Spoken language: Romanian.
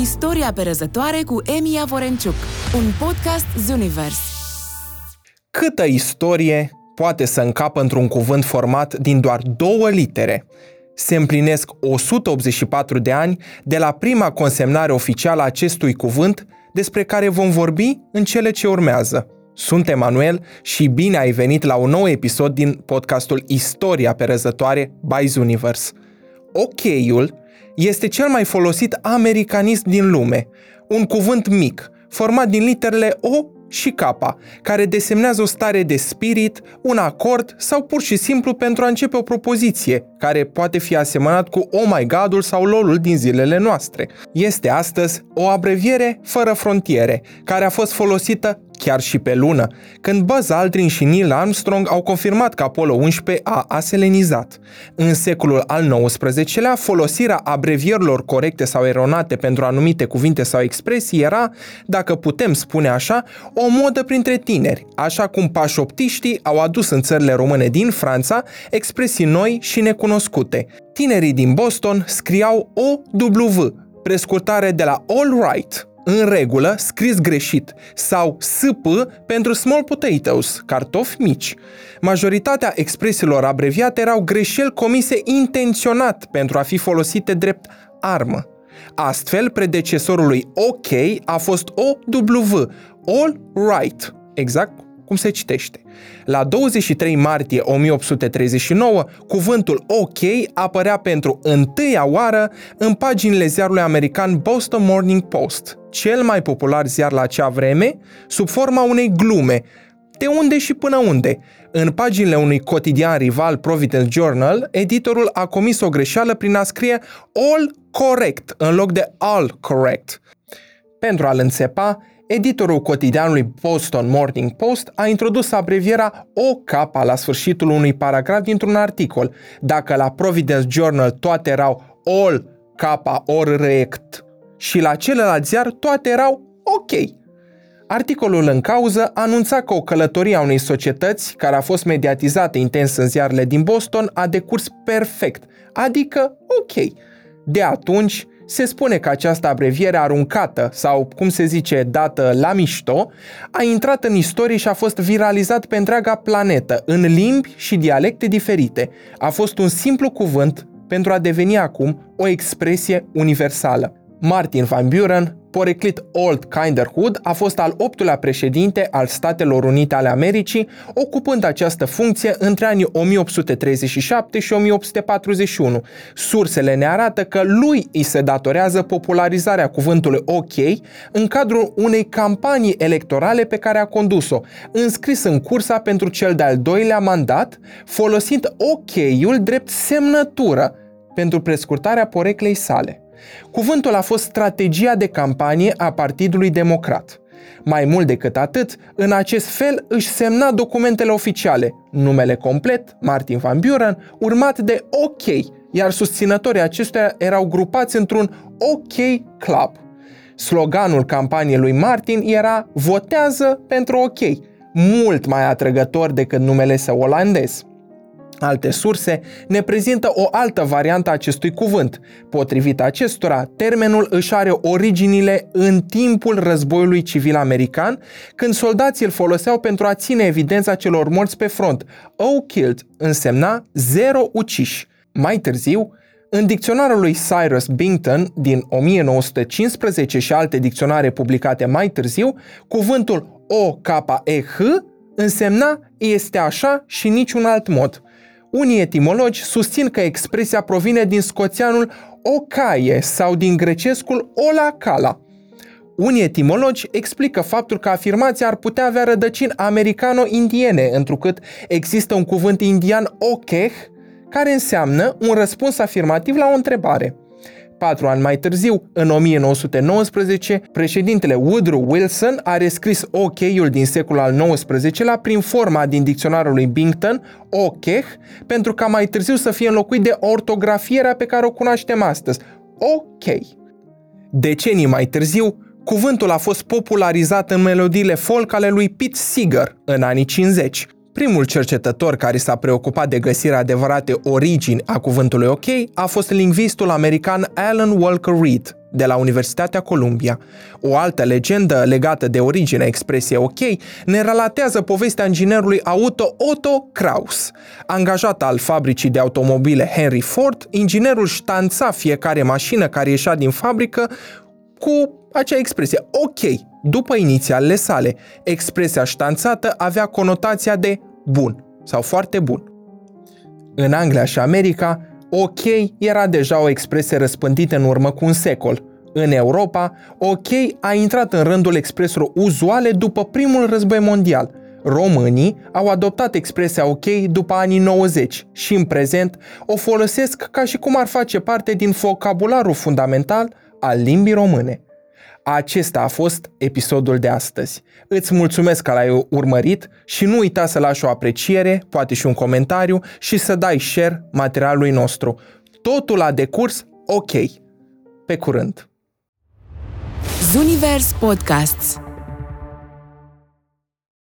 Istoria perezătoare cu Emi Vorenciuc, un podcast Zunivers. Câtă istorie poate să încapă într-un cuvânt format din doar două litere? Se împlinesc 184 de ani de la prima consemnare oficială a acestui cuvânt despre care vom vorbi în cele ce urmează. Sunt Emanuel și bine ai venit la un nou episod din podcastul Istoria perezătoare by Zunivers. Ok-ul este cel mai folosit americanism din lume, un cuvânt mic, format din literele O și K, care desemnează o stare de spirit, un acord sau pur și simplu pentru a începe o propoziție, care poate fi asemănat cu Oh my God-ul sau LOL-ul din zilele noastre. Este astăzi o abreviere fără frontiere, care a fost folosită chiar și pe lună, când Buzz Aldrin și Neil Armstrong au confirmat că Apollo 11 a aselenizat. În secolul al XIX-lea, folosirea abrevierilor corecte sau eronate pentru anumite cuvinte sau expresii era, dacă putem spune așa, o modă printre tineri, așa cum pașoptiștii au adus în țările române din Franța expresii noi și necunoscute. Tinerii din Boston scriau OW, prescurtare de la All Right, în regulă scris greșit sau SP pentru small potatoes, cartofi mici. Majoritatea expresiilor abreviate erau greșeli comise intenționat pentru a fi folosite drept armă. Astfel, predecesorul lui OK a fost OW, All Right, exact cum se citește. La 23 martie 1839, cuvântul OK apărea pentru întâia oară în paginile ziarului american Boston Morning Post, cel mai popular ziar la acea vreme, sub forma unei glume. De unde și până unde? În paginile unui cotidian rival Providence Journal, editorul a comis o greșeală prin a scrie all correct în loc de all correct. Pentru a-l înțepa, editorul cotidianului Boston Morning Post a introdus abrevierea OK la sfârșitul unui paragraf dintr-un articol. Dacă la Providence Journal toate erau all K or rect și la celălalt ziar toate erau ok. Articolul în cauză anunța că o călătorie a unei societăți, care a fost mediatizată intens în ziarele din Boston, a decurs perfect, adică ok. De atunci, se spune că această abreviere aruncată sau, cum se zice, dată la mișto, a intrat în istorie și a fost viralizat pe întreaga planetă, în limbi și dialecte diferite. A fost un simplu cuvânt pentru a deveni acum o expresie universală. Martin Van Buren Poreclit Old Kinderhood a fost al optulea președinte al Statelor Unite ale Americii, ocupând această funcție între anii 1837 și 1841. Sursele ne arată că lui îi se datorează popularizarea cuvântului OK în cadrul unei campanii electorale pe care a condus-o, înscris în cursa pentru cel de-al doilea mandat, folosind OK-ul drept semnătură pentru prescurtarea poreclei sale. Cuvântul a fost strategia de campanie a Partidului Democrat. Mai mult decât atât, în acest fel își semna documentele oficiale, numele complet, Martin Van Buren, urmat de OK, iar susținătorii acestuia erau grupați într-un OK Club. Sloganul campaniei lui Martin era Votează pentru OK, mult mai atrăgător decât numele său olandez. Alte surse ne prezintă o altă variantă a acestui cuvânt. Potrivit acestora, termenul își are originile în timpul războiului civil american, când soldații îl foloseau pentru a ține evidența celor morți pe front. O killed însemna zero uciși. Mai târziu, în dicționarul lui Cyrus Bington din 1915 și alte dicționare publicate mai târziu, cuvântul O-K-E-H însemna este așa și niciun alt mod. Unii etimologi susțin că expresia provine din scoțianul ocaie sau din grecescul olacala. Unii etimologi explică faptul că afirmația ar putea avea rădăcini americano-indiene, întrucât există un cuvânt indian okeh, care înseamnă un răspuns afirmativ la o întrebare. Patru ani mai târziu, în 1919, președintele Woodrow Wilson a rescris OK-ul din secolul al XIX-lea prin forma din dicționarul lui Bington, OK, pentru ca mai târziu să fie înlocuit de ortografierea pe care o cunoaștem astăzi, OK. Decenii mai târziu, cuvântul a fost popularizat în melodiile folk ale lui Pete Seeger în anii 50. Primul cercetător care s-a preocupat de găsirea adevărate origini a cuvântului OK a fost lingvistul american Alan Walker Reed, de la Universitatea Columbia. O altă legendă legată de originea expresiei OK ne relatează povestea inginerului auto Otto Kraus. Angajat al fabricii de automobile Henry Ford, inginerul ștanța fiecare mașină care ieșea din fabrică cu acea expresie OK, după inițialele sale. Expresia ștanțată avea conotația de bun sau foarte bun. În Anglia și America, OK era deja o expresie răspândită în urmă cu un secol. În Europa, OK a intrat în rândul expreselor uzuale după primul război mondial. Românii au adoptat expresia OK după anii 90 și în prezent o folosesc ca și cum ar face parte din vocabularul fundamental al limbii române. Acesta a fost episodul de astăzi. Îți mulțumesc că l-ai urmărit și nu uita să lași o apreciere, poate și un comentariu și să dai share materialului nostru. Totul a decurs ok. Pe curând! Zunivers Podcasts